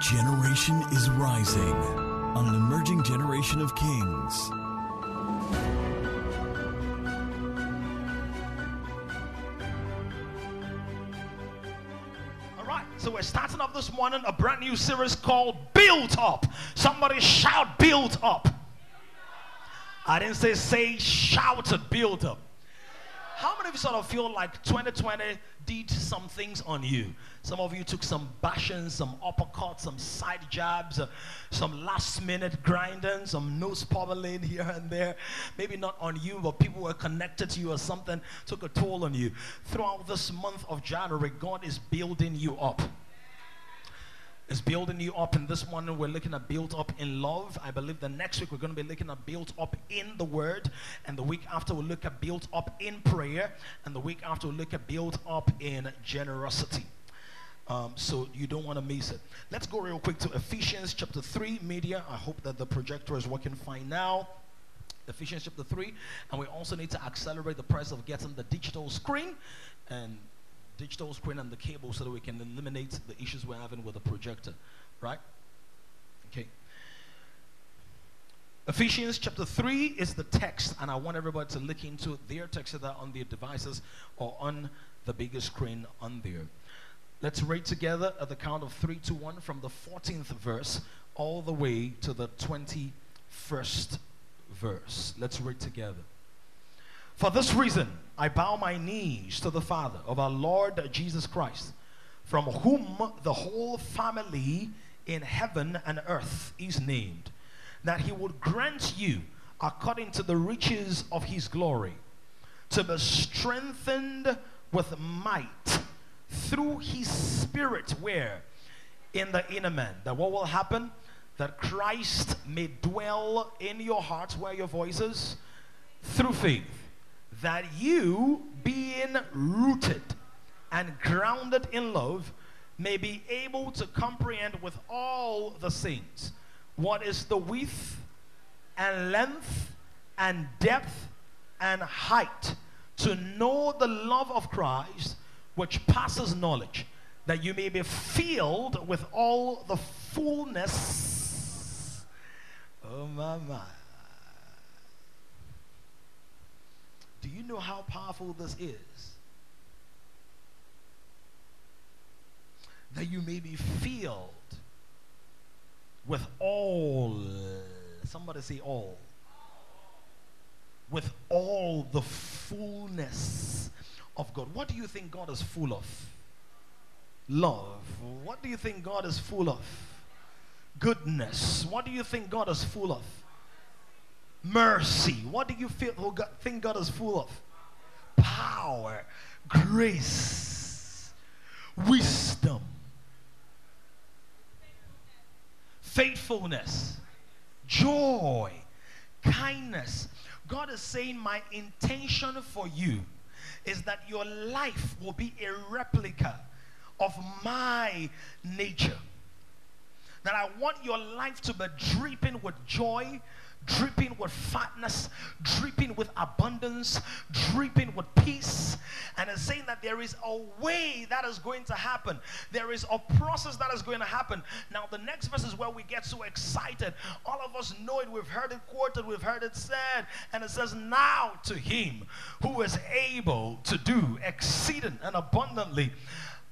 Generation is rising on an emerging generation of kings. All right, so we're starting off this morning a brand new series called Built Up. Somebody shout, Built Up. I didn't say say, shout it, build up. Of you sort of feel like 2020 did some things on you? Some of you took some bashing, some uppercuts, some side jabs, uh, some last minute grinding, some nose popping here and there. Maybe not on you, but people were connected to you or something took a toll on you. Throughout this month of January, God is building you up is building you up. And this morning we're looking at built up in love. I believe the next week we're going to be looking at built up in the word. And the week after we'll look at built up in prayer. And the week after we'll look at built up in generosity. Um, so you don't want to miss it. Let's go real quick to Ephesians chapter 3 media. I hope that the projector is working fine now. Ephesians chapter 3. And we also need to accelerate the price of getting the digital screen. And digital screen and the cable so that we can eliminate the issues we're having with the projector, right? Okay. Ephesians chapter 3 is the text, and I want everybody to look into their text either on their devices or on the bigger screen on there. Let's read together at the count of 3 to 1 from the 14th verse all the way to the 21st verse. Let's read together. For this reason, I bow my knees to the Father of our Lord Jesus Christ, from whom the whole family in heaven and earth is named, that he would grant you, according to the riches of his glory, to be strengthened with might through his spirit, where? In the inner man. That what will happen? That Christ may dwell in your hearts, where your voices, through faith that you, being rooted and grounded in love, may be able to comprehend with all the saints what is the width and length and depth and height, to know the love of Christ which passes knowledge, that you may be filled with all the fullness. Oh, my, my Do you know how powerful this is? That you may be filled with all, somebody say all, with all the fullness of God. What do you think God is full of? Love. What do you think God is full of? Goodness. What do you think God is full of? Mercy. What do you feel, oh God, think God is full of? Power, grace, wisdom, faithfulness, joy, kindness. God is saying, My intention for you is that your life will be a replica of my nature. That I want your life to be dripping with joy, dripping with fatness, dripping with abundance, dripping with peace. And it's saying that there is a way that is going to happen. There is a process that is going to happen. Now, the next verse is where we get so excited. All of us know it. We've heard it quoted, we've heard it said. And it says, Now to him who is able to do exceeding and abundantly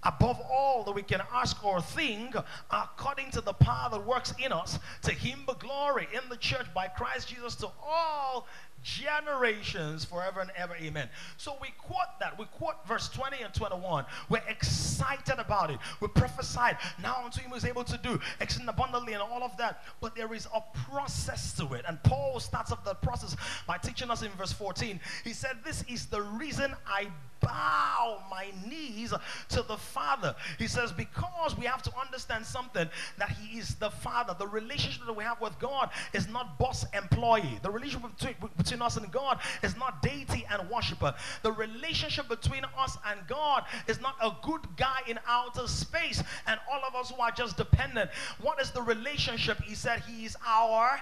above all that we can ask or think, according to the power that works in us. To him be glory in the church by Christ Jesus to all generations forever and ever. Amen. So we quote that. We quote verse 20 and 21. We're excited about it. We prophesied. Now unto him is able to do exceeding abundantly and all of that. But there is a process to it. And Paul starts off the process by teaching us in verse 14. He said, This is the reason I bow my knees to the Father. He says, Because we have to understand something that He is the Father. The relationship that we have with God is not boss employee. The relationship between, us and God is not deity and worshiper. The relationship between us and God is not a good guy in outer space and all of us who are just dependent. What is the relationship? He said, He is our.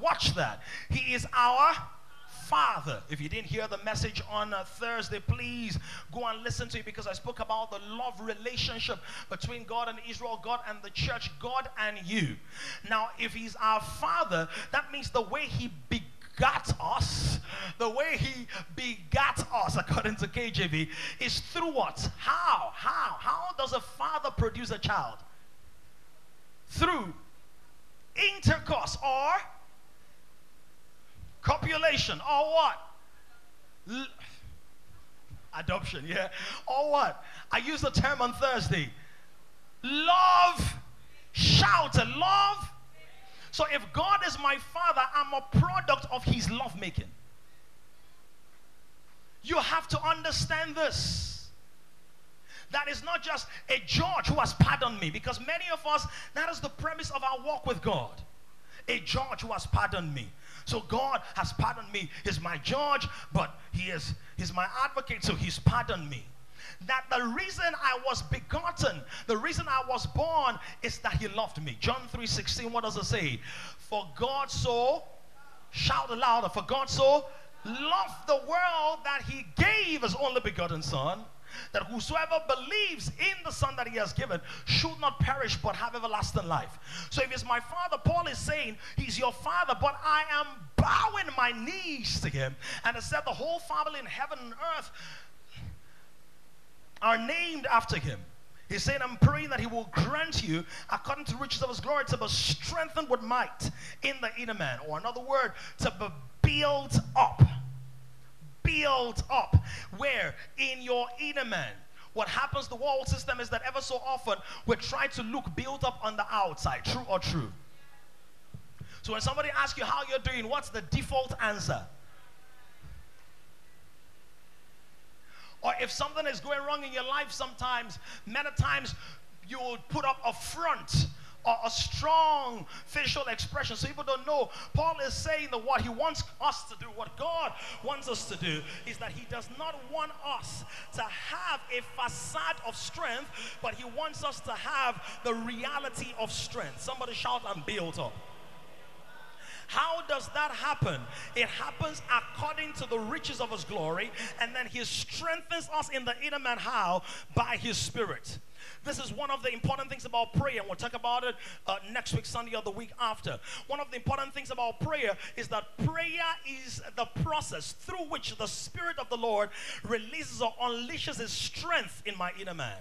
Watch that. He is our father. If you didn't hear the message on uh, Thursday, please go and listen to it because I spoke about the love relationship between God and Israel, God and the church, God and you. Now, if he's our father, that means the way he begat us, the way he begat us, according to KJV, is through what? How? How? How does a father produce a child? Through intercourse or copulation or what? L- adoption, yeah. Or what? I used the term on Thursday. Love. Shout, love. So if God is my father, I'm a product of his love making. You have to understand this. That is not just a judge who has pardoned me, because many of us, that is the premise of our walk with God. A judge who has pardoned me. So God has pardoned me. He's my judge, but he is he's my advocate, so he's pardoned me. That the reason I was begotten, the reason I was born is that he loved me. John 3:16, what does it say? For God so shout louder, for God so loved the world that he gave his only begotten son that whosoever believes in the Son that He has given should not perish but have everlasting life. So, if it's my Father, Paul is saying He's your Father, but I am bowing my knees to Him. And it said the whole family in heaven and earth are named after Him. He's saying, I'm praying that He will grant you, according to riches of His glory, to be strengthened with might in the inner man. Or another word, to be built up built up. Where? In your inner man. What happens, the world system, is that ever so often we try to look built up on the outside. True or true? So when somebody asks you how you're doing, what's the default answer? Or if something is going wrong in your life, sometimes, many times, you will put up a front a, strong facial expression. So people don't know. Paul is saying that what he wants us to do, what God wants us to do, is that he does not want us to have a facade of strength, but he wants us to have the reality of strength. Somebody shout, I'm built up. How does that happen? It happens according to the riches of his glory, and then he strengthens us in the inner man. How? By his spirit. This is one of the important things about prayer, and we'll talk about it uh, next week, Sunday, or the week after. One of the important things about prayer is that prayer is the process through which the Spirit of the Lord releases or unleashes His strength in my inner man.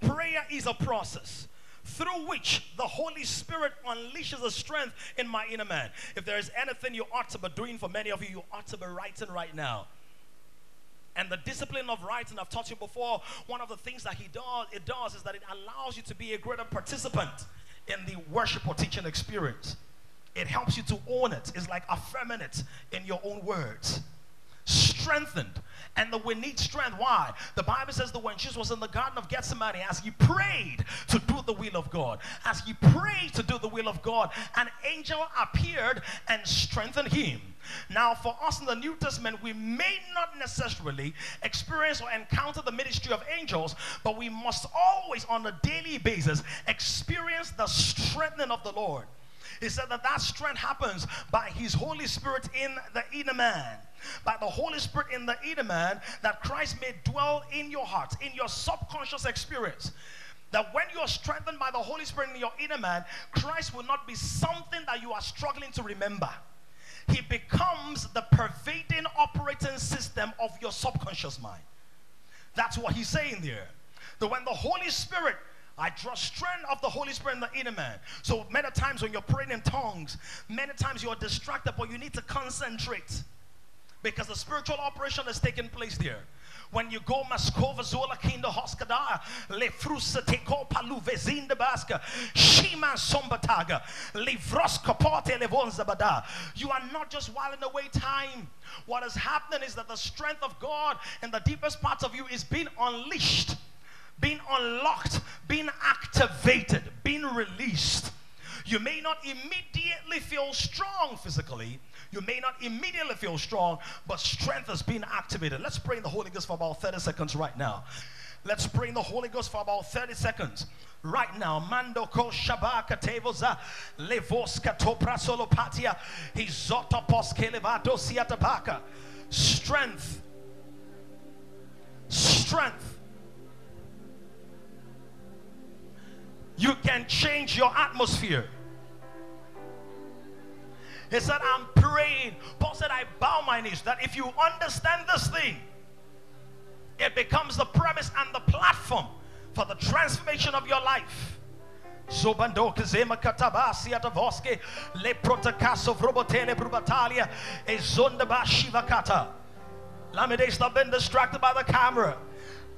Prayer is a process through which the Holy Spirit unleashes a strength in my inner man. If there is anything you ought to be doing for many of you, you ought to be writing right now. And the discipline of writing, I've taught you before, one of the things that he does, it does is that it allows you to be a greater participant in the worship or teaching experience. It helps you to own it. It's like affirming it in your own words. Strengthened. And that we need strength. Why? The Bible says that when Jesus was in the Garden of Gethsemane, as he prayed to do the will of God, as he prayed to do the will of God, an angel appeared and strengthened him. Now, for us in the New Testament, we may not necessarily experience or encounter the ministry of angels, but we must always, on a daily basis, experience the strengthening of the Lord. He said that that strength happens by His Holy Spirit in the inner man. By the Holy Spirit in the inner man, that Christ may dwell in your heart, in your subconscious experience that when you are strengthened by the Holy Spirit in your inner man, Christ will not be something that you are struggling to remember he becomes the pervading operating system of your subconscious mind. That's what he's saying there. That when the Holy Spirit I draw strength of the Holy Spirit in the inner man. So many times when you're praying in tongues, many times you're distracted, but you need to concentrate because the spiritual operation is taking place there. When you go Maskova Zola Kinda Hoskada, Le Frusa Teko Palu Vezinda Baska, Shima Sombataga, Livroska Pote Levonzabada. You are not just whiling away time. What is happening is that the strength of God in the deepest parts of you is being unleashed, being unlocked, being activated, being released. You may not immediately feel strong physically, you may not immediately feel strong, but strength is being activated. Let's pray in the Holy Ghost for about 30 seconds right now. Let's pray in the Holy Ghost for about 30 seconds. Right now, Mando ko shabaka tevoza levoska topra solopatia hizotopos kelevato siatabaka. Strength. Strength. You can change your atmosphere. He said, I'm praying. Paul said, I bow my knees. That if you understand this thing, it becomes the premise and the platform for the transformation of your life. Zobando kazema katabasi atavoske le protakaso vrobotele brubatalia e zonda bashivakata. Lamide, stop being distracted by the camera.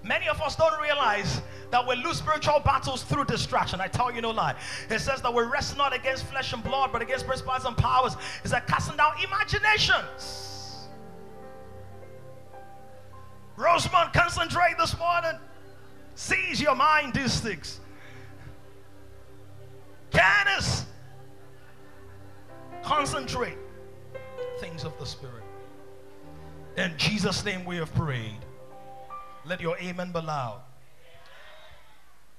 Many of us don't realize that we lose spiritual battles through distraction. I tell you no lie. It says that we rest not against flesh and blood, but against principalities and powers. It's like casting down imaginations. Rosemont, concentrate this morning. Seize your mind, these things. Canis, concentrate. Things of the Spirit. In Jesus' name we have prayed. Let your amen be loud.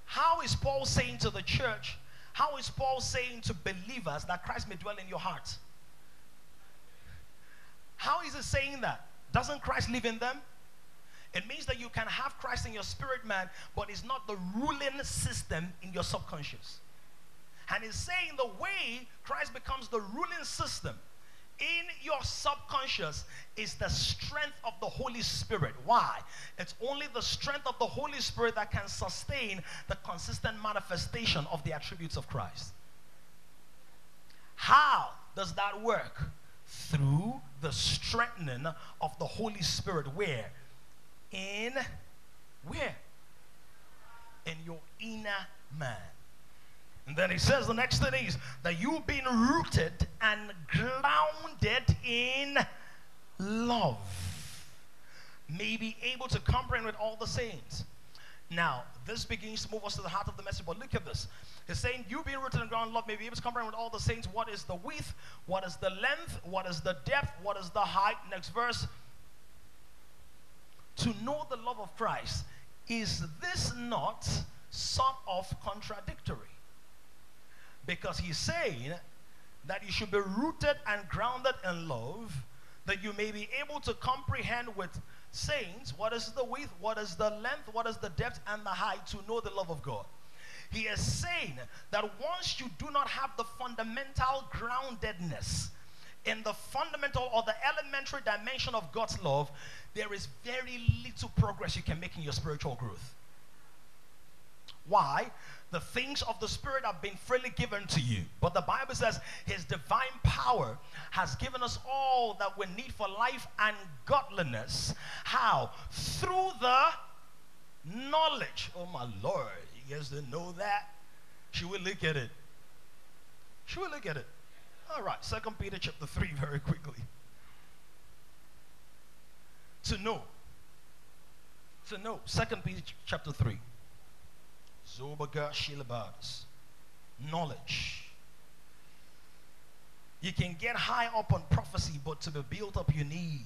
How is Paul saying to the church? How is Paul saying to believers that Christ may dwell in your heart? How is he saying that? Doesn't Christ live in them? It means that you can have Christ in your spirit man, but it's not the ruling system in your subconscious. And he's saying the way Christ becomes the ruling system in your subconscious is the strength of the Holy Spirit. Why? It's only the strength of the Holy Spirit that can sustain the consistent manifestation of the attributes of Christ. How does that work? Through the strengthening of the Holy Spirit. Where? In where? In your inner man. And then he says the next thing is that you've been rooted and grounded in love. May be able to comprehend with all the saints. Now, this begins to move us to the heart of the message, but look at this. He's saying, You being rooted in ground love may be able to comprehend with all the saints what is the width, what is the length, what is the depth, what is the height. Next verse. To know the love of Christ, is this not sort of contradictory? Because he's saying that you should be rooted and grounded in love, that you may be able to comprehend with saints what is the width, what is the length, what is the depth, and the height to know the love of God. He is saying that once you do not have the fundamental groundedness in the fundamental or the elementary dimension of God's love, there is very little progress you can make in your spiritual growth. Why? The things of the Spirit have been freely given to you. But the Bible says His divine power has given us all that we need for life and godliness. How? Through the knowledge. Oh, my Lord. You guys didn't know that? Should we look at it? Should we look at it? All right. Second Peter chapter 3, very quickly. To know. To know. Second Peter chapter 3. Zobaga. Knowledge. You can get high up on prophecy, but to be built up, you need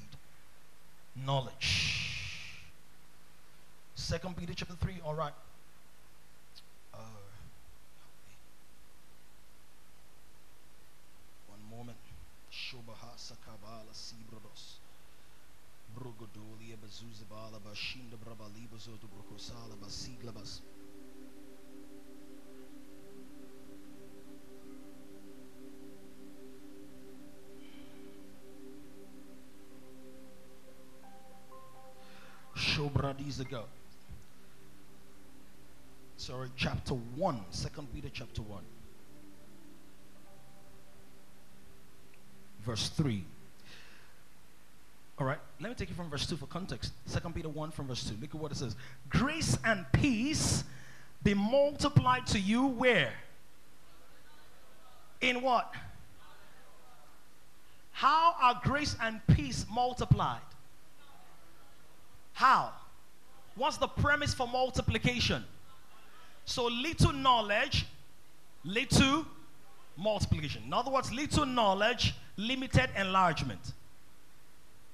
knowledge. Second Peter chapter 3, all right. Uh, one moment. Shobaha Sakabala Sibrodos. Brugodolia Bazuzabala Bashinda Brabaliba Zotubrokosala Basiglabas. Shobradis ago. Sorry, chapter 1, 2 Peter chapter 1. Verse 3. All right, let me take you from verse 2 for context. 2 Peter 1 from verse 2. Look at what it says. Grace and peace be multiplied to you where? In what? How are grace and peace multiplied? How? What's the premise for multiplication? So little knowledge, little multiplication. In other words, little knowledge, limited enlargement.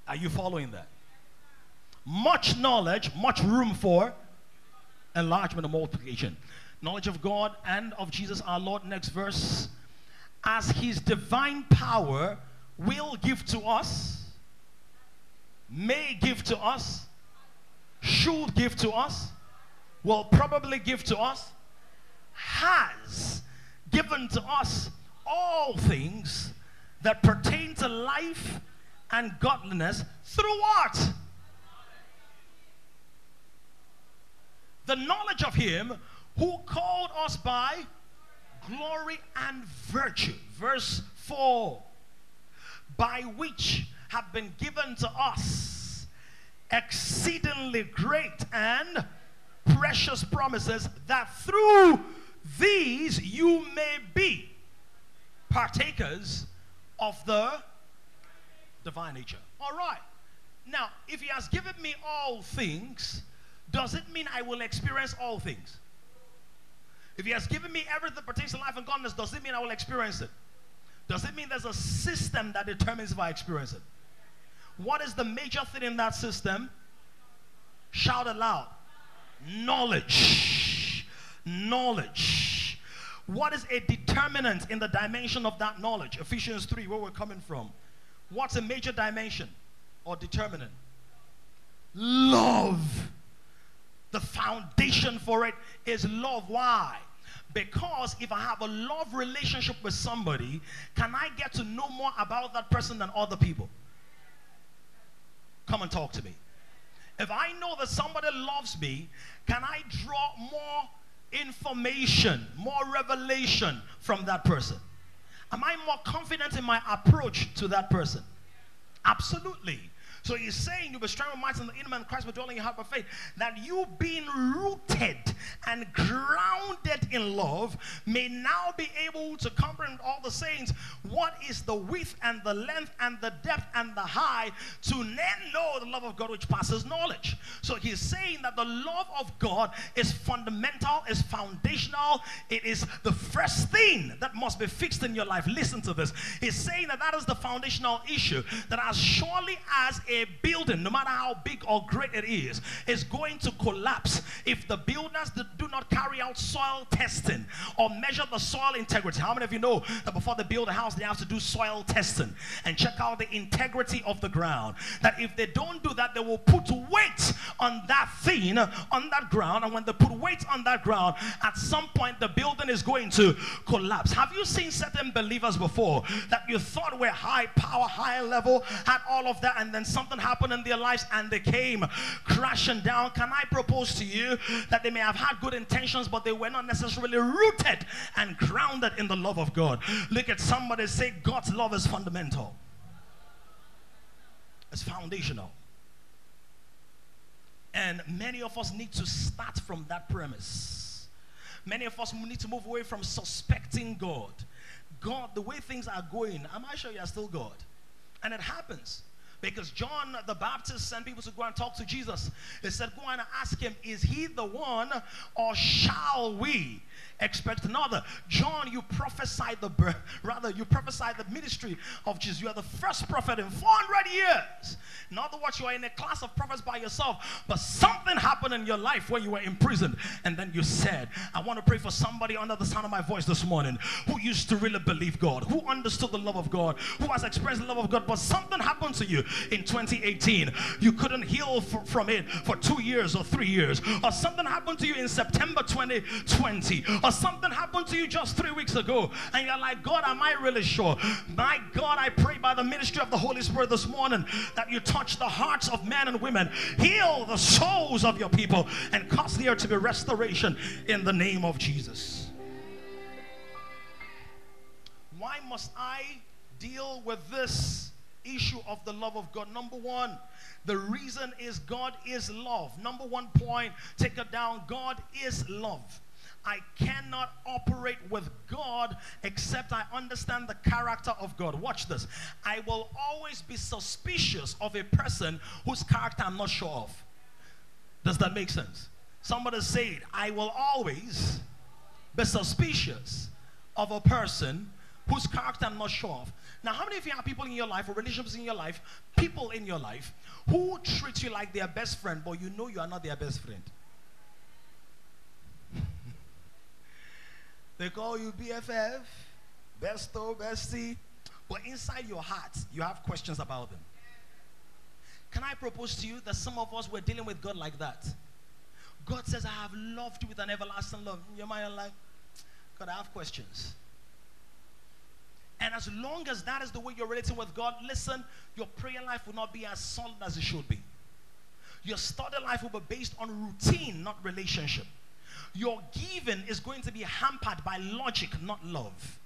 Are you following that? Much knowledge, much room for enlargement and multiplication. Knowledge of God and of Jesus our Lord. Next verse. As his divine power will give to us, may give to us, should give to us, will probably give to us, has given to us all things that pertain to life and godliness through what? The knowledge of Him who called us by glory and virtue. Verse 4 By which have been given to us exceedingly great and precious promises, that through these you may be partakers of the divine nature. All right. Now, if he has given me all things, does it mean I will experience all things? If he has given me everything pertains to life and godliness, does it mean I will experience it? Does it mean there's a system that determines if I experience it? What is the major thing in that system? Shout aloud. Knowledge. Knowledge. What is a determinant in the dimension of that knowledge? Ephesians 3, where we're coming from. What's a major dimension or determinant? Love. The foundation for it is love. Why? Because if I have a love relationship with somebody, can I get to know more about that person than other people? Come and talk to me. If I know that somebody loves me, can I draw more information, more revelation from that person? Am I more confident in my approach to that person? Absolutely. So he's saying you'll be strong in might in the inner man Christ, but dwelling in your heart by faith. That you being rooted and grounded in love may now be able to comprehend all the saints what is the width and the length and the depth and the high to then know the love of God which passes knowledge. So he's saying that the love of God is fundamental, is foundational, it is the first thing that must be fixed in your life. Listen to this. He's saying that that is the foundational issue that as surely as a a building, no matter how big or great it is, is going to collapse if the builders do not carry out soil testing or measure the soil integrity. How many of you know that before they build a house, they have to do soil testing and check out the integrity of the ground? That if they don't do that, they will put weight on that thing, on that ground. And when they put weight on that ground, at some point the building is going to collapse. Have you seen certain believers before that you thought were high power, high level, had all of that, and then some something happened in their lives and they came crashing down. Can I propose to you that they may have had good intentions, but they were not necessarily rooted and grounded in the love of God? Look at somebody say, God's love is fundamental, it's foundational. And many of us need to start from that premise. Many of us need to move away from suspecting God. God, the way things are going, am I sure you are still God? And it happens. Because John the Baptist sent people to go and talk to Jesus. They said, Go and ask him, Is he the one or shall we? Expect another. John, you prophesied the birth, rather, you prophesied the ministry of Jesus. You are the first prophet in 400 years. In other words, you are in a class of prophets by yourself, but something happened in your life when you were imprisoned, and then you said, I want to pray for somebody under the sound of my voice this morning who used to really believe God, who understood the love of God, who has experienced the love of God, but something happened to you in 2018. You couldn't heal from it for two years or three years, or something happened to you in September 2020 or something happened to you just three weeks ago, and you're like, God, am I really sure? My God, I pray by the ministry of the Holy Spirit this morning that you touch the hearts of men and women, heal the souls of your people, and cause there to be restoration in the name of Jesus. Why must I deal with this issue of the love of God? Number one, the reason is God is love. Number one point, take it down. God is love. I cannot operate with God except I understand the character of God. Watch this. I will always be suspicious of a person whose character I'm not sure of. Does that make sense? Somebody said, I will always be suspicious of a person whose character I'm not sure of. Now, how many of you have people in your life or relationships in your life, people in your life, who treat you like their best friend, but you know you are not their best friend? They call you BFF, besto, bestie. But inside your heart, you have questions about them. Can I propose to you that some of us were dealing with God like that? God says, I have loved you with an everlasting love. In your mind, like, God, I have questions. And as long as that is the way you're relating with God, listen, your prayer life will not be as solid as it should be. Your study life will be based on routine, not relationship. Your giving is going to be hampered by logic, not love.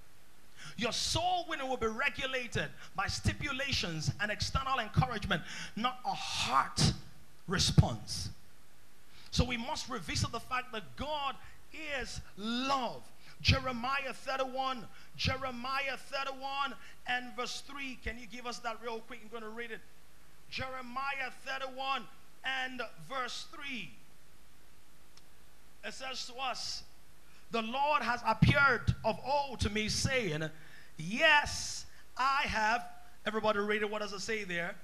Your soul winning will be regulated by stipulations and external encouragement, not a heart response. So we must revisit the fact that God is love. Jeremiah 31, Jeremiah 31 and verse 3. Can you give us that real quick? I'm going to read it. Jeremiah 31 and verse 3. It says to us, The Lord has appeared of old to me, saying, Yes, I have. Everybody read it. What does it say there?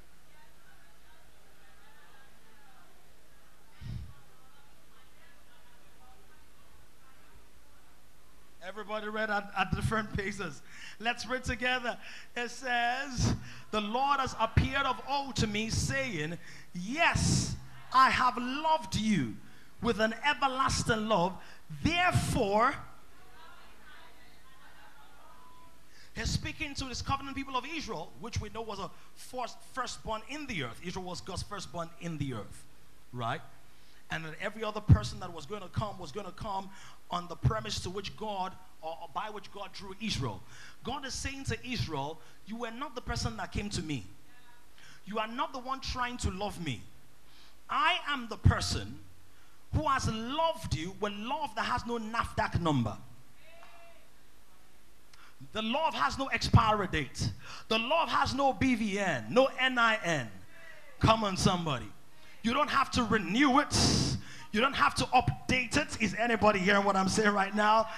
Everybody read at, at different paces. Let's read together. It says, The Lord has appeared of old to me, saying, Yes, I have loved you with an everlasting love. Therefore, He's speaking to his covenant people of Israel, which we know was a first, firstborn in the earth. Israel was God's firstborn in the earth, right? And that every other person that was going to come was going to come on the premise to which God, or, or by which God drew Israel. God is saying to Israel, You were not the person that came to me. You are not the one trying to love me. I am the person who has loved you with love that has no NAFDAC number. The love has no expiry date. The love has no BVN, no NIN. Come on, somebody. You don't have to renew it. You don't have to update it. Is anybody hearing what I'm saying right now?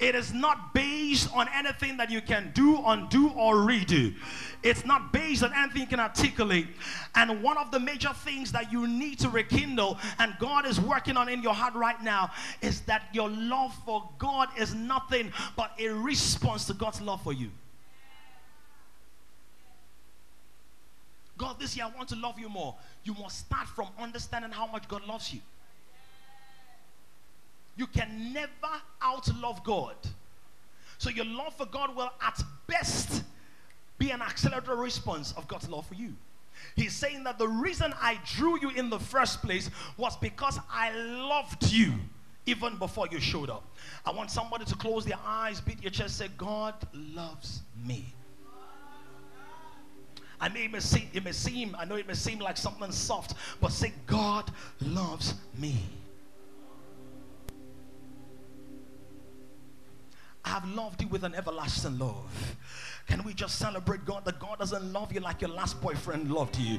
It is not based on anything that you can do, undo, or redo. It's not based on anything you can articulate. And one of the major things that you need to rekindle, and God is working on in your heart right now, is that your love for God is nothing but a response to God's love for you. God, this year I want to love you more. You must start from understanding how much God loves you. You can never outlove God. So your love for God will at best be an accelerated response of God's love for you. He's saying that the reason I drew you in the first place was because I loved you even before you showed up. I want somebody to close their eyes, beat your chest, say, God loves me. I mean, it may seem, it may seem, I know it may seem like something soft, but say, God loves me. I have loved you with an everlasting love. Can we just celebrate God that God doesn't love you like your last boyfriend loved you?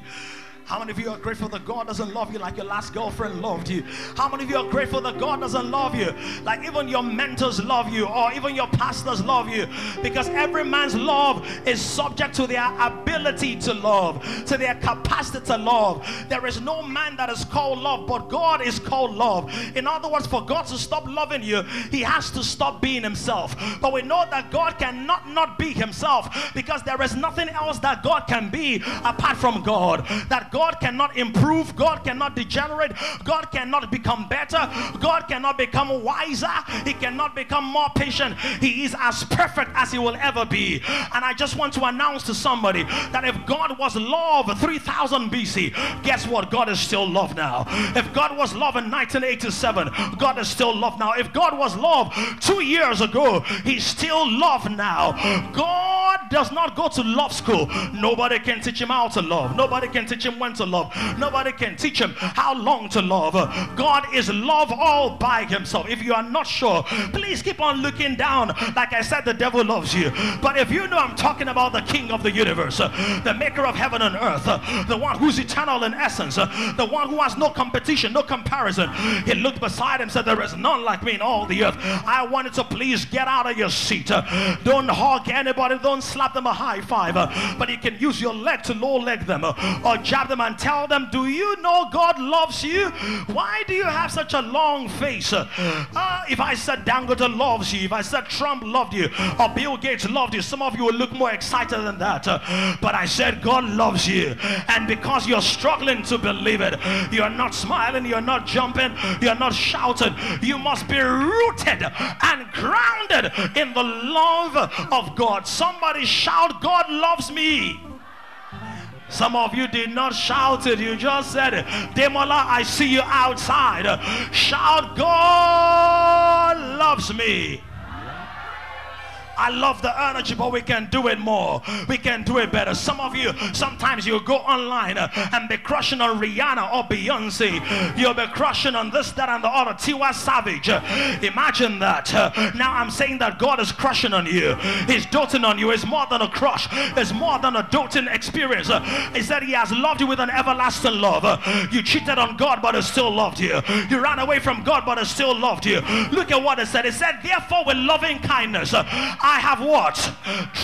How many of you are grateful that God doesn't love you like your last girlfriend loved you? How many of you are grateful that God doesn't love you like even your mentors love you or even your pastors love you? Because every man's love is subject to their ability to love, to their capacity to love. There is no man that is called love, but God is called love. In other words, for God to stop loving you, he has to stop being himself. But we know that God cannot not be himself because there is nothing else that God can be apart from God. That God cannot improve, God cannot degenerate, God cannot become better, God cannot become wiser, He cannot become more patient. He is as perfect as He will ever be. And I just want to announce to somebody that if God was love 3000 BC, guess what? God is still love now. If God was love in 1987, God is still love now. If God was love two years ago, He's still love now. God does not go to love school. Nobody can teach him how to love. Nobody can teach him when to love. Nobody can teach him how long to love. God is love all by himself. If you are not sure, please keep on looking down. Like I said, the devil loves you. But if you know I'm talking about the king of the universe, the maker of heaven and earth, the one who's eternal in essence, the one who has no competition, no comparison, he looked beside him and said, There is none like me in all the earth. I wanted to please get out of your seat. Don't hug anybody, don't slap slap them a high five, uh, but you can use your leg to low leg them uh, or jab them and tell them, Do you know God loves you? Why do you have such a long face? Uh, uh, if I said Dangote loves you, if I said Trump loved you, or Bill Gates loved you, some of you will look more excited than that. But I said God loves you. And because you're struggling to believe it, you're not smiling, you're not jumping, you're not shouting. You must be rooted and grounded in the love of God. Somebody shout, God loves me. Some of you did not shout it, you just said. Demola, I see you outside. Shout, God loves me. I love the energy, but we can do it more. We can do it better. Some of you, sometimes you go online uh, and be crushing on Rihanna or Beyonce. You'll be crushing on this, that, and the other. Tiwa Savage. Uh, imagine that. Uh, now I'm saying that God is crushing on you. He's doting on you. It's more than a crush. It's more than a doting experience. He said He has loved you with an everlasting love. You cheated on God, but He still loved you. You ran away from God, but He still loved you. Look at what it said. It said, therefore, with loving kindness, have what?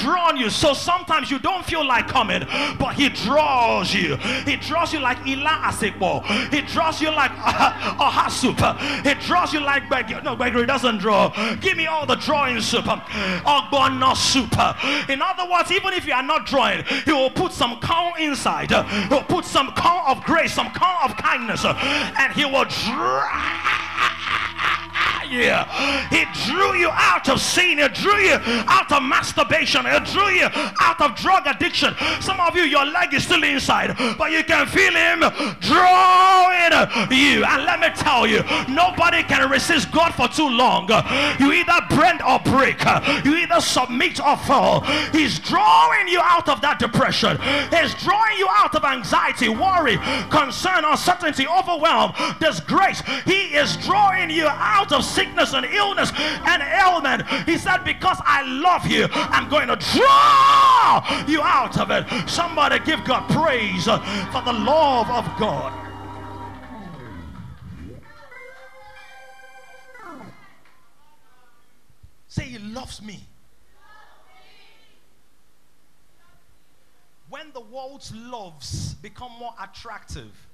Drawn you. So sometimes you don't feel like coming, but he draws you. He draws you like Ila Asepo. He draws you like uh, Oha soup. He draws you like Gregory. No, Gregory doesn't draw. Give me all the drawing soup. Ogbono soup. In other words, even if you are not drawing, he will put some corn inside. He will put some corn of grace, some corn of kindness, and he will draw you. He drew you out of sin. He drew you out of masturbation. He drew you out of drug addiction. Some of you, your leg is still inside, but you can feel him drawing you. And let me tell you, nobody can resist God for too long. You either bend or break. You either submit or fall. He's drawing you out of that depression. He's drawing you out of anxiety, worry, concern, uncertainty, overwhelm, disgrace. He is drawing you out of sickness and illness and ailment. He said, Because I love you, I'm going to draw you out of it. Somebody give God praise uh, for the love of God. Say, He loves me. When the world's loves become more attractive,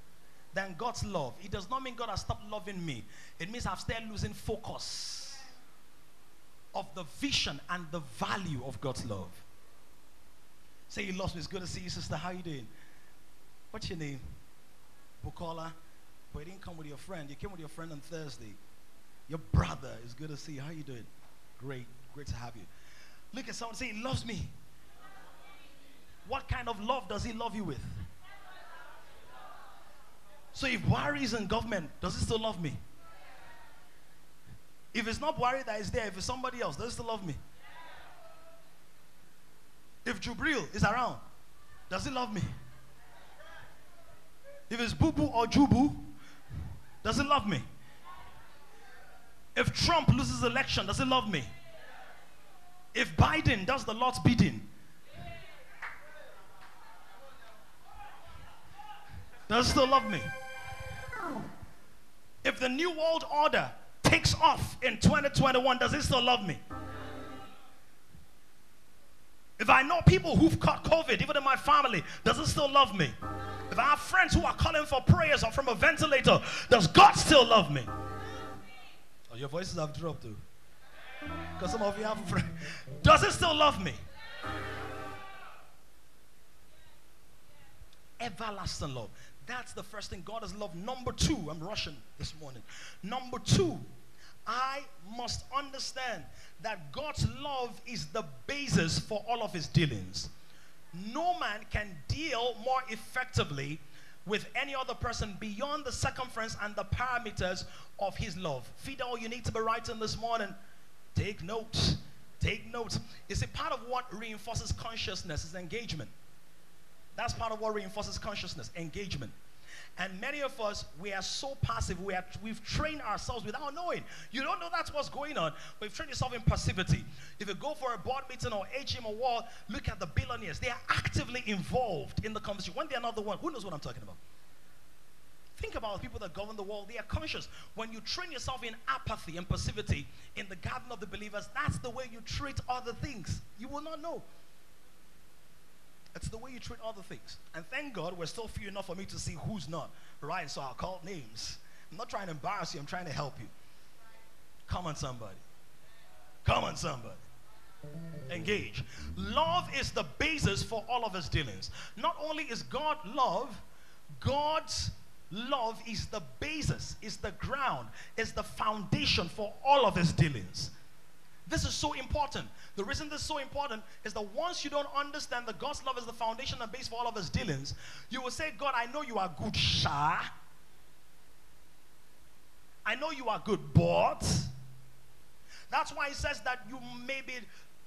than God's love. It does not mean God has stopped loving me. It means I've started losing focus of the vision and the value of God's love. Say you lost me. It's good to see you, sister. How you doing? What's your name? Bukola. But you didn't come with your friend. You came with your friend on Thursday. Your brother. It's good to see you. How you doing? Great. Great to have you. Look at someone say he loves me. What kind of love does he love you with? So if Buhari is in government, does he still love me? If it's not Buhari that is there, if it's somebody else, does he still love me? If Jubril is around, does he love me? If it's Bubu or Jubu, does he love me? If Trump loses election, does he love me? If Biden does the Lord's bidding, does he still love me? If the New World Order takes off in 2021, does it still love me? If I know people who've caught COVID, even in my family, does it still love me? If I have friends who are calling for prayers or from a ventilator, does God still love me? Oh, your voices have dropped too. Because some of you have friends. Does it still love me? Everlasting love. That's the first thing. God has loved. Number two, I'm rushing this morning. Number two, I must understand that God's love is the basis for all of his dealings. No man can deal more effectively with any other person beyond the circumference and the parameters of his love. Fidel, you need to be writing this morning. Take notes. Take notes. Is a part of what reinforces consciousness is engagement. That's part of what reinforces consciousness, engagement. And many of us, we are so passive. We are, we've trained ourselves without knowing. You don't know that's what's going on, but you've trained yourself in passivity. If you go for a board meeting or AGM or what, look at the billionaires. They are actively involved in the conversation. When they're not the one, who knows what I'm talking about? Think about the people that govern the world. They are conscious. When you train yourself in apathy and passivity in the garden of the believers, that's the way you treat other things. You will not know. It's the way you treat other things. And thank God we're still few enough for me to see who's not. Right? So I'll call names. I'm not trying to embarrass you, I'm trying to help you. Come on, somebody. Come on, somebody. Engage. Love is the basis for all of his dealings. Not only is God love, God's love is the basis, is the ground, is the foundation for all of his dealings. This is so important. The reason this is so important is that once you don't understand that God's love is the foundation and base for all of his dealings, you will say, God, I know you are good, Sha. I know you are good, but. That's why he says that you may be,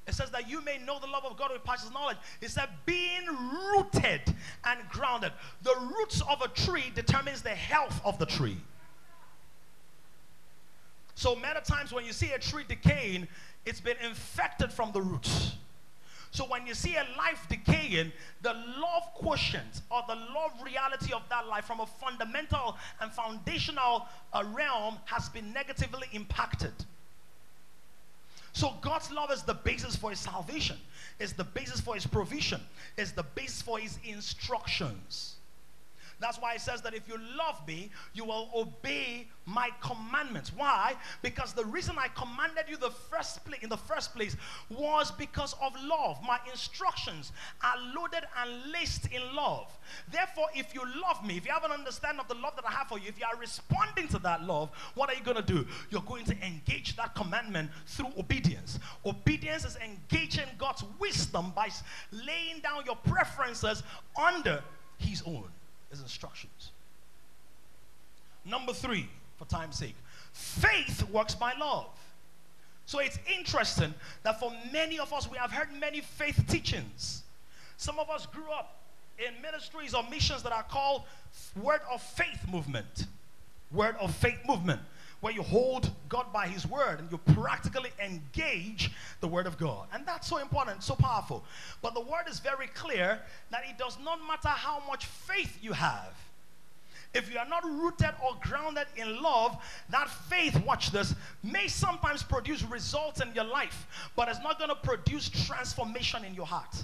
it says that you may know the love of God with passes knowledge. He said, being rooted and grounded. The roots of a tree determines the health of the tree. So many times when you see a tree decaying, it's been infected from the roots. So when you see a life decaying, the love quotient or the love reality of that life from a fundamental and foundational uh, realm has been negatively impacted. So God's love is the basis for his salvation, is the basis for his provision, is the basis for his instructions. That's why it says that if you love me, you will obey my commandments. Why? Because the reason I commanded you the first place in the first place was because of love. My instructions are loaded and laced in love. Therefore, if you love me, if you have an understanding of the love that I have for you, if you are responding to that love, what are you going to do? You're going to engage that commandment through obedience. Obedience is engaging God's wisdom by laying down your preferences under his own his instructions. Number three, for time's sake, faith works by love. So it's interesting that for many of us, we have heard many faith teachings. Some of us grew up in ministries or missions that are called Word of Faith movement. Word of Faith movement, where you hold God by His Word and you practically engage the Word of God. And that's so important, so powerful. But the Word is very clear that it does not matter how much faith you have. If you are not rooted or grounded in love, that faith, watch this, may sometimes produce results in your life, but it's not going to produce transformation in your heart.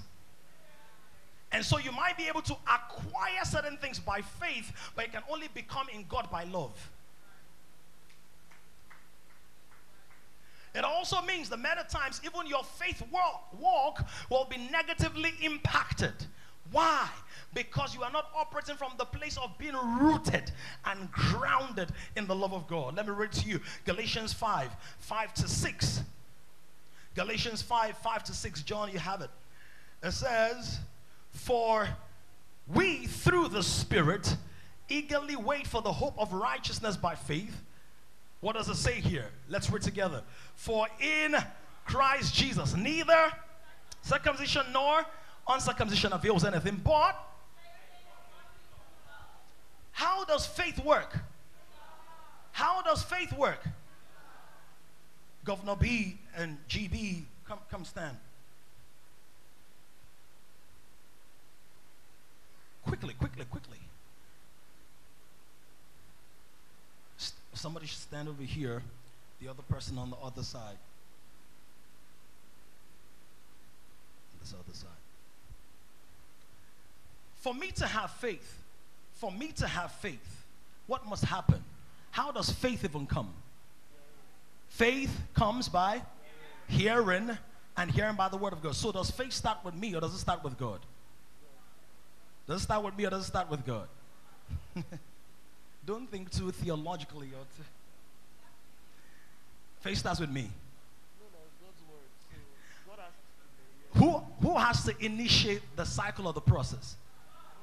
And so you might be able to acquire certain things by faith, but it can only become in God by love. It also means that many times even your faith walk, walk will be negatively impacted. Why? Because you are not operating from the place of being rooted and grounded in the love of God. Let me read to you Galatians 5 5 to 6. Galatians 5 5 to 6. John, you have it. It says, For we through the Spirit eagerly wait for the hope of righteousness by faith. What does it say here? Let's read together. For in Christ Jesus, neither circumcision nor uncircumcision avails anything, but how does faith work? How does faith work? Governor B and GB, come, come stand. Quickly, quickly, quickly. Somebody should stand over here, the other person on the other side. This other side. For me to have faith, for me to have faith, what must happen? How does faith even come? Faith comes by hearing and hearing by the word of God. So does faith start with me or does it start with God? Does it start with me or does it start with God? Don't think too theologically or too. Faith starts with me. Who, who has to initiate the cycle of the process?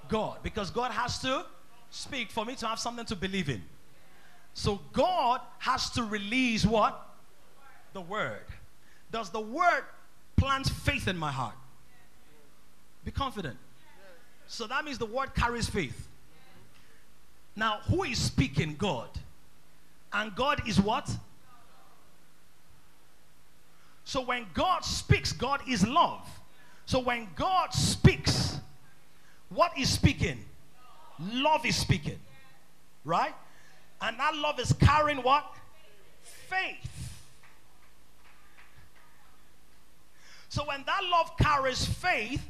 God. Because God has to speak for me to have something to believe in. So God has to release what? The word. Does the word plant faith in my heart? Be confident. So that means the word carries faith. Now, who is speaking? God. And God is what? So when God speaks, God is love. So when God speaks, what is speaking? Love is speaking. Right? And that love is carrying what? Faith. So when that love carries faith,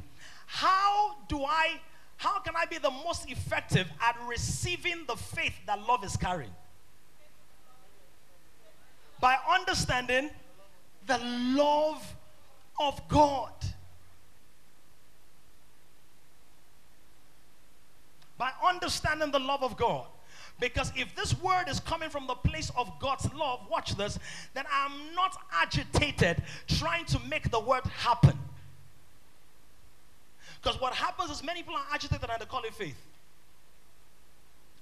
how do I, how can I be the most effective at receiving the faith that love is carrying? By understanding the love of God. By understanding the love of God. Because if this word is coming from the place of God's love, watch this, then I'm not agitated trying to make the word happen. Because what happens is many people are agitated and they call it faith.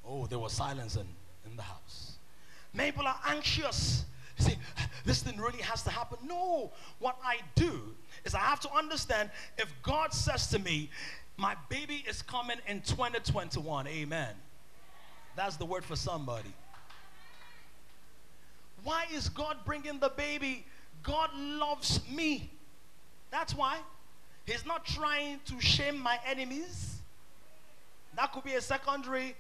Oh, there was silence in, in the house. Many people are anxious. You See, this thing really has to happen. No, what I do is I have to understand if God says to me, my baby is coming in 2021, amen. That's the word for somebody. Why is God bringing the baby? God loves me. That's why. He's not trying to shame my enemies. That could be a secondary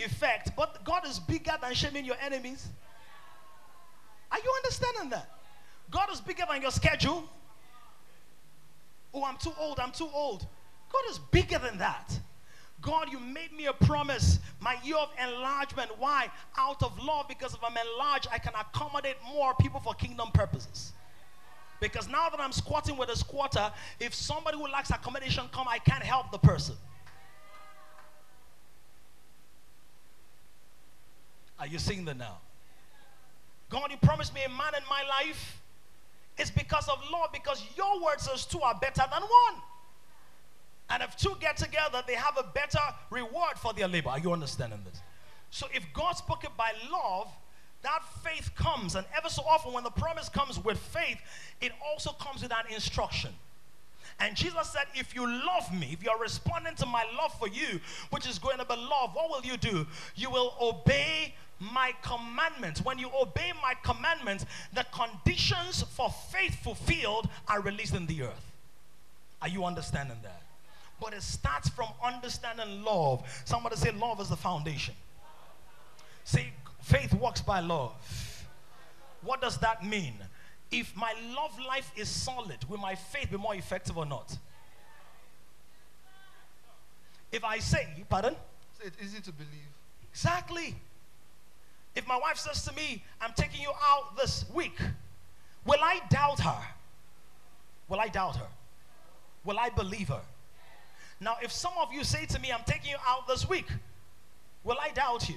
effect. But God is bigger than shaming your enemies. Are you understanding that? God is bigger than your schedule. Oh, I'm too old. I'm too old. God is bigger than that. God, you made me a promise, my year of enlargement. Why? Out of love, because if I'm enlarged, I can accommodate more people for kingdom purposes. Because now that I'm squatting with a squatter, if somebody who lacks accommodation come, I can't help the person. Are you seeing that now? God, you promised me a man in my life. It's because of love, because your words, says two are better than one. And if two get together, they have a better reward for their labor. Are you understanding this? So if God spoke it by love, that faith comes. And ever so often, when the promise comes with faith, it also comes with an instruction. And Jesus said, If you love me, if you're responding to my love for you, which is going to be love, what will you do? You will obey my commandments. When you obey my commandments, the conditions for faith fulfilled are released in the earth. Are you understanding that? But it starts from understanding love. Somebody say, Love is the foundation. Say, faith works by love. What does that mean? If my love life is solid, will my faith be more effective or not? If I say, pardon? It's easy to believe. Exactly. If my wife says to me, I'm taking you out this week, will I doubt her? Will I doubt her? Will I believe her? Now, if some of you say to me, I'm taking you out this week, will I doubt you?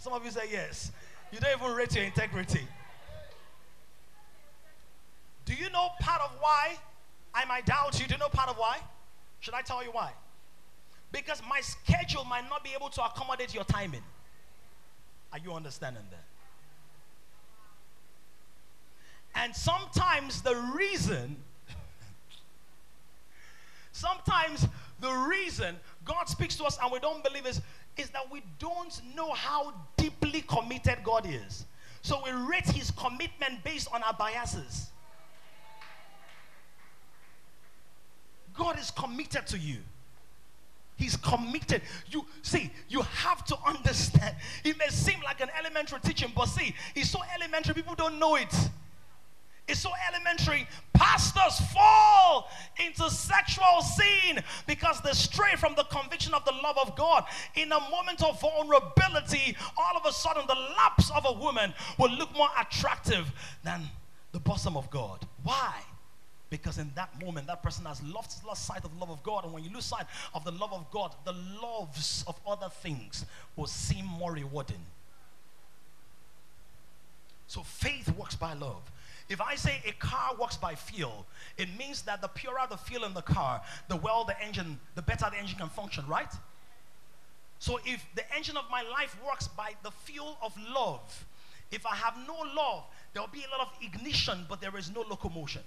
Some of you say yes. You don't even rate your integrity. Do you know part of why I might doubt you? Do you know part of why? Should I tell you why? Because my schedule might not be able to accommodate your timing. Are you understanding that? And sometimes the reason Sometimes the reason God speaks to us and we don't believe is, is that we don't know how deeply committed God is. So we rate his commitment based on our biases. God is committed to you. He's committed. You see, you have to understand. It may seem like an elementary teaching, but see, it's so elementary, people don't know it. It's so elementary. Pastors fall into sexual sin because they stray from the conviction of the love of God. In a moment of vulnerability, all of a sudden the laps of a woman will look more attractive than the bosom of God. Why? Because in that moment, that person has lost, lost sight of the love of God. And when you lose sight of the love of God, the loves of other things will seem more rewarding. So faith works by love. If I say a car works by fuel, it means that the purer the fuel in the car, the well the engine, the better the engine can function, right? So if the engine of my life works by the fuel of love, if I have no love, there will be a lot of ignition, but there is no locomotion.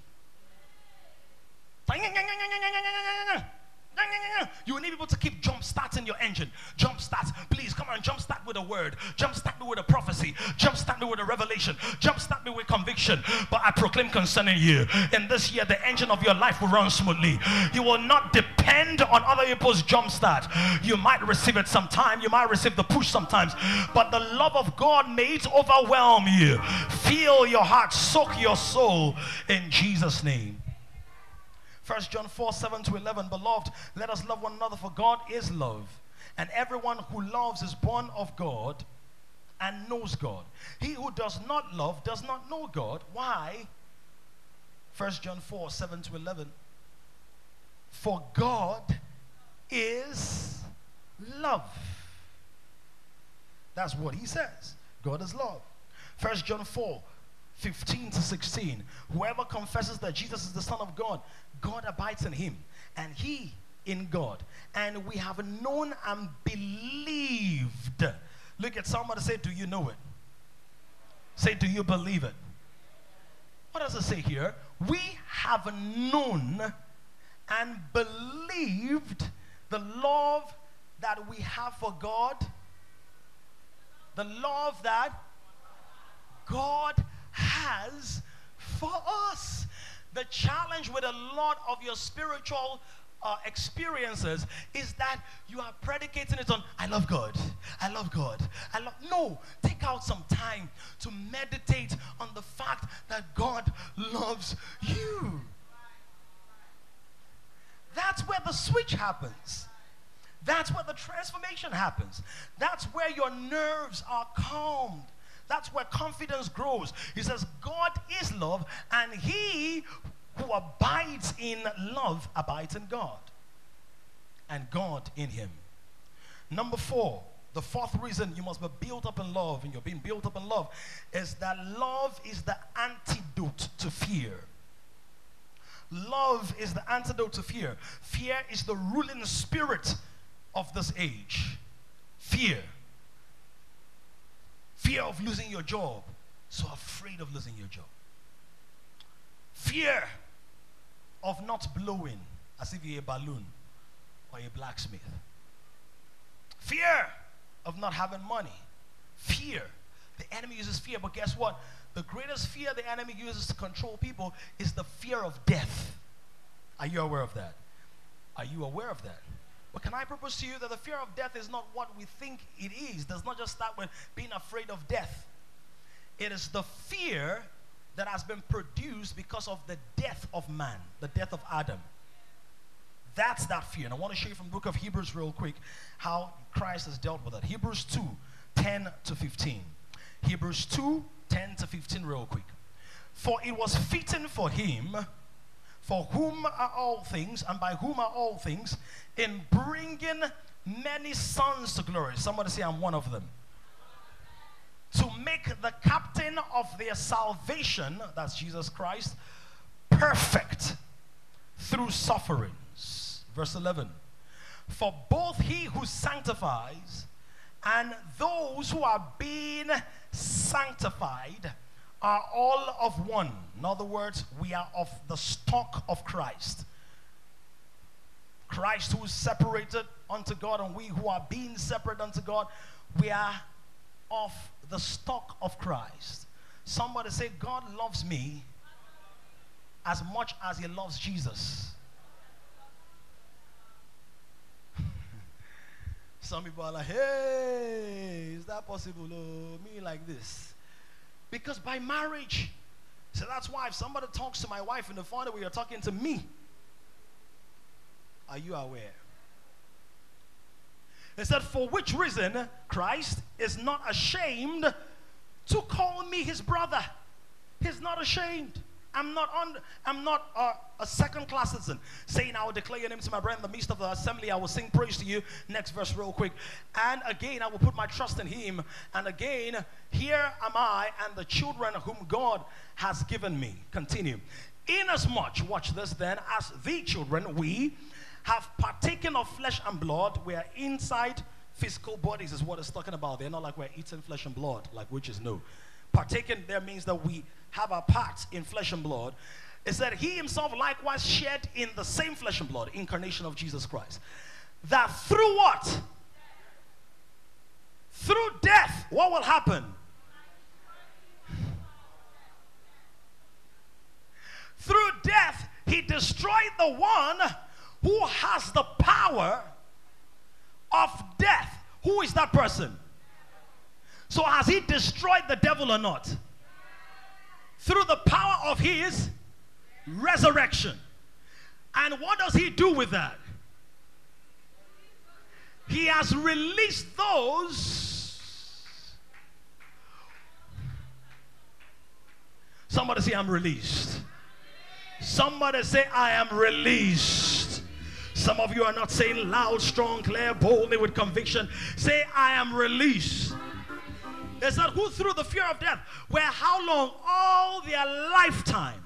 You will need people to keep jump starting your engine. Jump start. Please come on, jump start with a word. Jump start me with a prophecy. Jump start me with a revelation. Jump start me with conviction. But I proclaim concerning you, in this year, the engine of your life will run smoothly. You will not depend on other people's jump start. You might receive it sometime. You might receive the push sometimes. But the love of God may it overwhelm you. Feel your heart, soak your soul in Jesus' name. First John 4 7 to 11. Beloved, let us love one another, for God is love. And everyone who loves is born of God and knows God. He who does not love does not know God. Why? First John 4 7 to 11. For God is love. That's what he says. God is love. First John 4 15 to 16. Whoever confesses that Jesus is the Son of God, God abides in him, and he in God. And we have known and believed. Look at somebody say, Do you know it? Say, Do you believe it? What does it say here? We have known and believed the love that we have for God, the love that God has for us. The challenge with a lot of your spiritual uh, experiences is that you are predicating it on I love God, I love God, I love. No, take out some time to meditate on the fact that God loves you. That's where the switch happens. That's where the transformation happens. That's where your nerves are calmed. That's where confidence grows. He says, God is love, and he who abides in love abides in God, and God in him. Number four, the fourth reason you must be built up in love, and you're being built up in love, is that love is the antidote to fear. Love is the antidote to fear. Fear is the ruling spirit of this age. Fear. Fear of losing your job. So afraid of losing your job. Fear of not blowing as if you're a balloon or a blacksmith. Fear of not having money. Fear. The enemy uses fear, but guess what? The greatest fear the enemy uses to control people is the fear of death. Are you aware of that? Are you aware of that? But can I propose to you that the fear of death is not what we think it is? Does not just start with being afraid of death. It is the fear that has been produced because of the death of man, the death of Adam. That's that fear. And I want to show you from the book of Hebrews real quick how Christ has dealt with it. Hebrews 2, 10 to 15. Hebrews 2, 10 to 15 real quick. For it was fitting for him for whom are all things, and by whom are all things, in bringing many sons to glory. Somebody say, I'm one of them. To make the captain of their salvation, that's Jesus Christ, perfect through sufferings. Verse 11. For both he who sanctifies and those who are being sanctified are all of one. In other words, we are of the stock of Christ. Christ who is separated unto God, and we who are being separate unto God, we are of the stock of Christ. Somebody say, God loves me as much as he loves Jesus. Some people are like, hey, is that possible? Oh, me like this. Because by marriage, so that's why if somebody talks to my wife in the father way, you're talking to me. Are you aware? It said, For which reason Christ is not ashamed to call me his brother. He's not ashamed. I'm not on. I'm not a, a second class citizen. Saying, I will declare your name to my brethren in the midst of the assembly. I will sing praise to you. Next verse, real quick. And again, I will put my trust in him. And again, here am I and the children whom God has given me. Continue. Inasmuch, watch this then, as the children, we have partaken of flesh and blood. We are inside physical bodies, is what it's talking about. They're not like we're eating flesh and blood, like witches know. Partaken there means that we have our parts in flesh and blood. It said he himself likewise shed in the same flesh and blood, incarnation of Jesus Christ. That through what? Through death, what will happen? Through death, he destroyed the one who has the power of death. Who is that person? So has he destroyed the devil or not? Through the power of his resurrection. And what does he do with that? He has released those. Somebody say, I'm released. Somebody say, I am released. Some of you are not saying loud, strong, clear, boldly with conviction. Say, I am released. They said, Who through the fear of death were how long? All their lifetime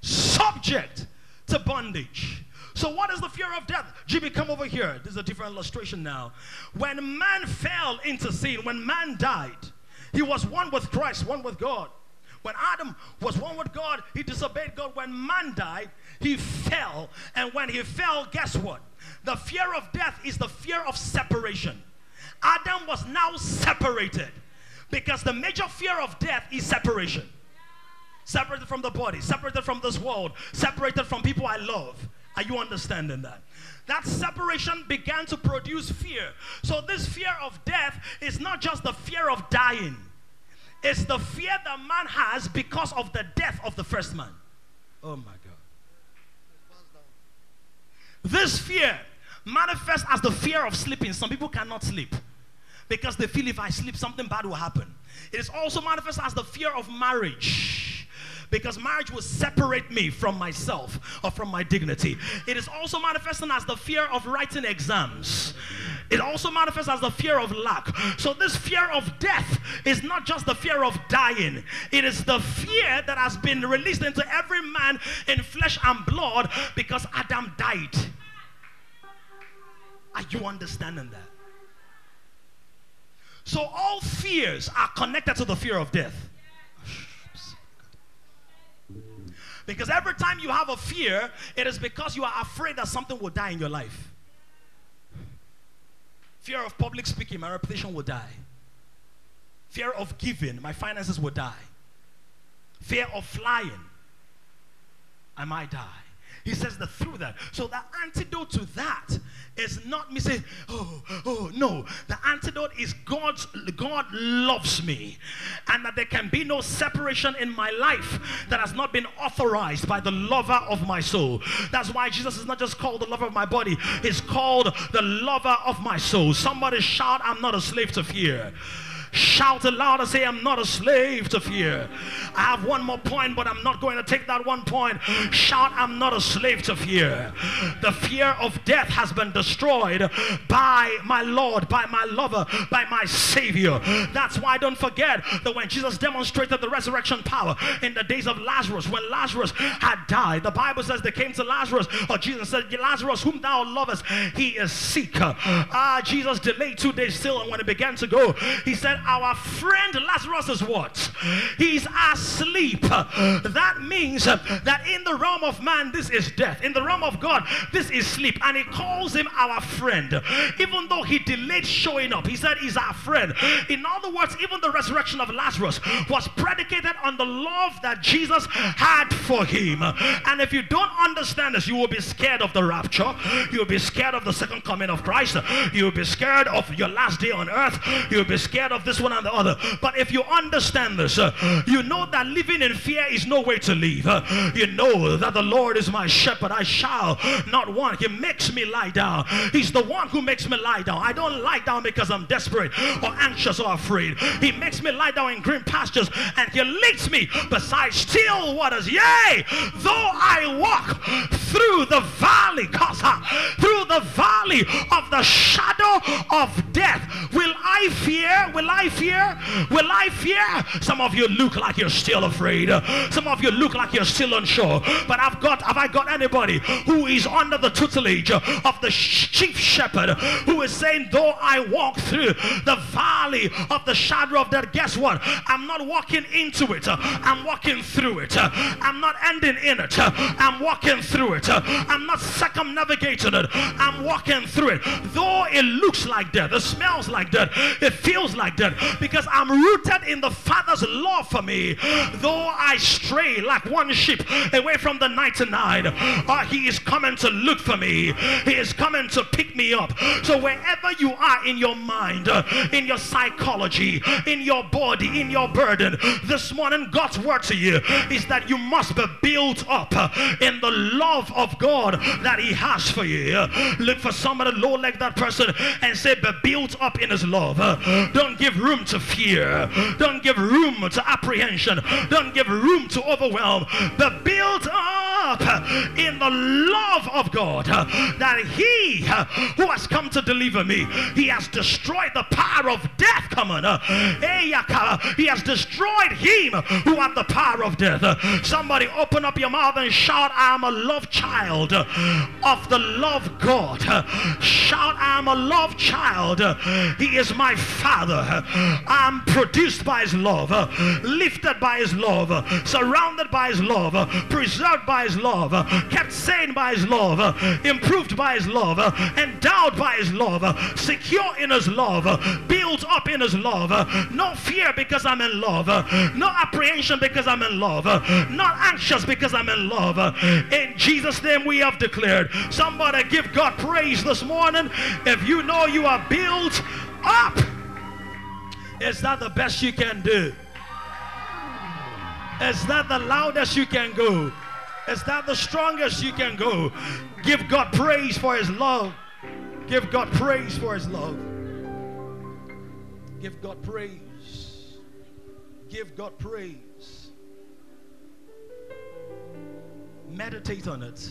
subject to bondage. So, what is the fear of death? Jimmy, come over here. This is a different illustration now. When man fell into sin, when man died, he was one with Christ, one with God. When Adam was one with God, he disobeyed God. When man died, he fell. And when he fell, guess what? The fear of death is the fear of separation. Adam was now separated because the major fear of death is separation. Separated from the body, separated from this world, separated from people I love. Are you understanding that? That separation began to produce fear. So, this fear of death is not just the fear of dying, it's the fear that man has because of the death of the first man. Oh my God. This fear manifests as the fear of sleeping. Some people cannot sleep because they feel if I sleep, something bad will happen. It is also manifest as the fear of marriage because marriage will separate me from myself or from my dignity. It is also manifesting as the fear of writing exams. It also manifests as the fear of lack. So, this fear of death is not just the fear of dying, it is the fear that has been released into every man in flesh and blood because Adam died. Are you understanding that? So, all fears are connected to the fear of death. Because every time you have a fear, it is because you are afraid that something will die in your life. Fear of public speaking, my reputation will die. Fear of giving, my finances will die. Fear of flying, I might die. He says that through that. So the antidote to that is not me saying, oh, oh, no. The antidote is God's God loves me. And that there can be no separation in my life that has not been authorized by the lover of my soul. That's why Jesus is not just called the lover of my body, he's called the lover of my soul. Somebody shout, I'm not a slave to fear. Shout aloud and say, I'm not a slave to fear. I have one more point, but I'm not going to take that one point. Shout, I'm not a slave to fear. The fear of death has been destroyed by my Lord, by my lover, by my Savior. That's why don't forget that when Jesus demonstrated the resurrection power in the days of Lazarus, when Lazarus had died, the Bible says they came to Lazarus, or Jesus said, Lazarus, whom thou lovest, he is sick. Ah, Jesus delayed two days still, and when it began to go, he said, our friend Lazarus is what? He's asleep. That means that in the realm of man, this is death. In the realm of God, this is sleep. And he calls him our friend. Even though he delayed showing up, he said he's our friend. In other words, even the resurrection of Lazarus was predicated on the love that Jesus had for him. And if you don't understand this, you will be scared of the rapture. You'll be scared of the second coming of Christ. You'll be scared of your last day on earth. You'll be scared of this one and the other. But if you understand this, uh, you know that living in fear is no way to live. Uh, you know that the Lord is my shepherd. I shall not want. He makes me lie down. He's the one who makes me lie down. I don't lie down because I'm desperate or anxious or afraid. He makes me lie down in green pastures and he leads me beside still waters. Yea, though I walk through the valley, through the valley of the shadow of death, I fear? Will I fear? Will I fear? Some of you look like you're still afraid. Some of you look like you're still unsure. But I've got, have I got anybody who is under the tutelage of the chief shepherd who is saying, though I walk through the valley of the shadow of death, guess what? I'm not walking into it. I'm walking through it. I'm not ending in it. I'm walking through it. I'm not circumnavigating it. I'm walking through it. Though it looks like death, it smells like death, It feels like that because I'm rooted in the Father's love for me. Though I stray like one sheep away from the 99, uh, He is coming to look for me. He is coming to pick me up. So wherever you are in your mind, uh, in your psychology, in your body, in your burden, this morning God's word to you is that you must be built up uh, in the love of God that He has for you. Look for somebody low like that person and say, Be built up in His love. Don't give room to fear. Don't give room to apprehension. Don't give room to overwhelm. Be build up in the love of God that He who has come to deliver me, He has destroyed the power of death. Come on. He has destroyed Him who had the power of death. Somebody open up your mouth and shout, I am a love child of the love God. Shout, I am a love child. He is my father. I'm produced by his love, lifted by his love, surrounded by his love, preserved by his love, kept sane by his love, improved by his love, endowed by his love, secure in his love, built up in his love. No fear because I'm in love, no apprehension because I'm in love, not anxious because I'm in love. In Jesus' name, we have declared. Somebody give God praise this morning. If you know you are built up, is that the best you can do? Is that the loudest you can go? Is that the strongest you can go? Give God praise for his love. Give God praise for his love. Give God praise. Give God praise. Meditate on it.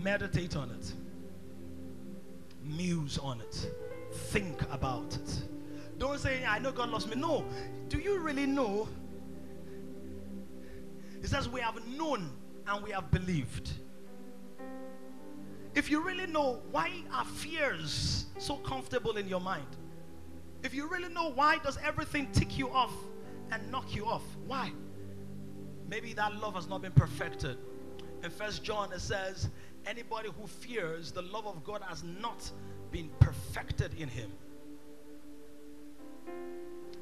Meditate on it. Muse on it. Think about it. Don't say, I know God loves me. No. Do you really know? It says, We have known and we have believed. If you really know, why are fears so comfortable in your mind? If you really know, why does everything tick you off and knock you off? Why? Maybe that love has not been perfected. In First John, it says, Anybody who fears, the love of God has not been perfected in him.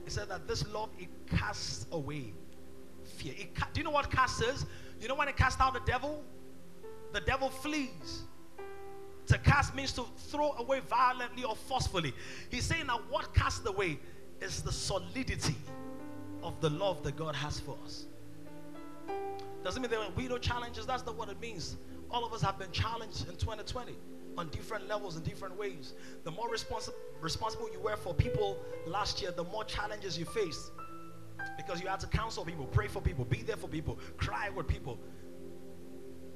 He said that this love it casts away fear. It Do you know what cast is? You know when it casts out the devil? The devil flees. To cast means to throw away violently or forcefully. He's saying that what casts away is the solidity of the love that God has for us. Doesn't mean there be no challenges. That's not what it means. All of us have been challenged in 2020 on different levels in different ways. The more responsible responsible you were for people last year, the more challenges you faced. Because you had to counsel people, pray for people, be there for people, cry with people,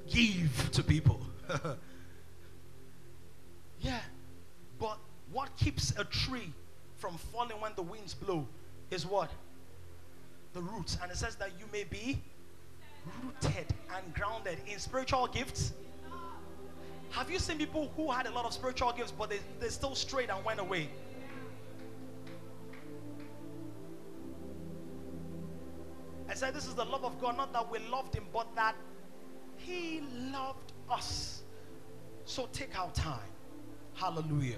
give to people. yeah. But what keeps a tree from falling when the winds blow is what? The roots. And it says that you may be rooted and grounded in spiritual gifts. Have you seen people who had a lot of spiritual gifts, but they, they still strayed and went away? I said, This is the love of God, not that we loved Him, but that He loved us. So take our time. Hallelujah.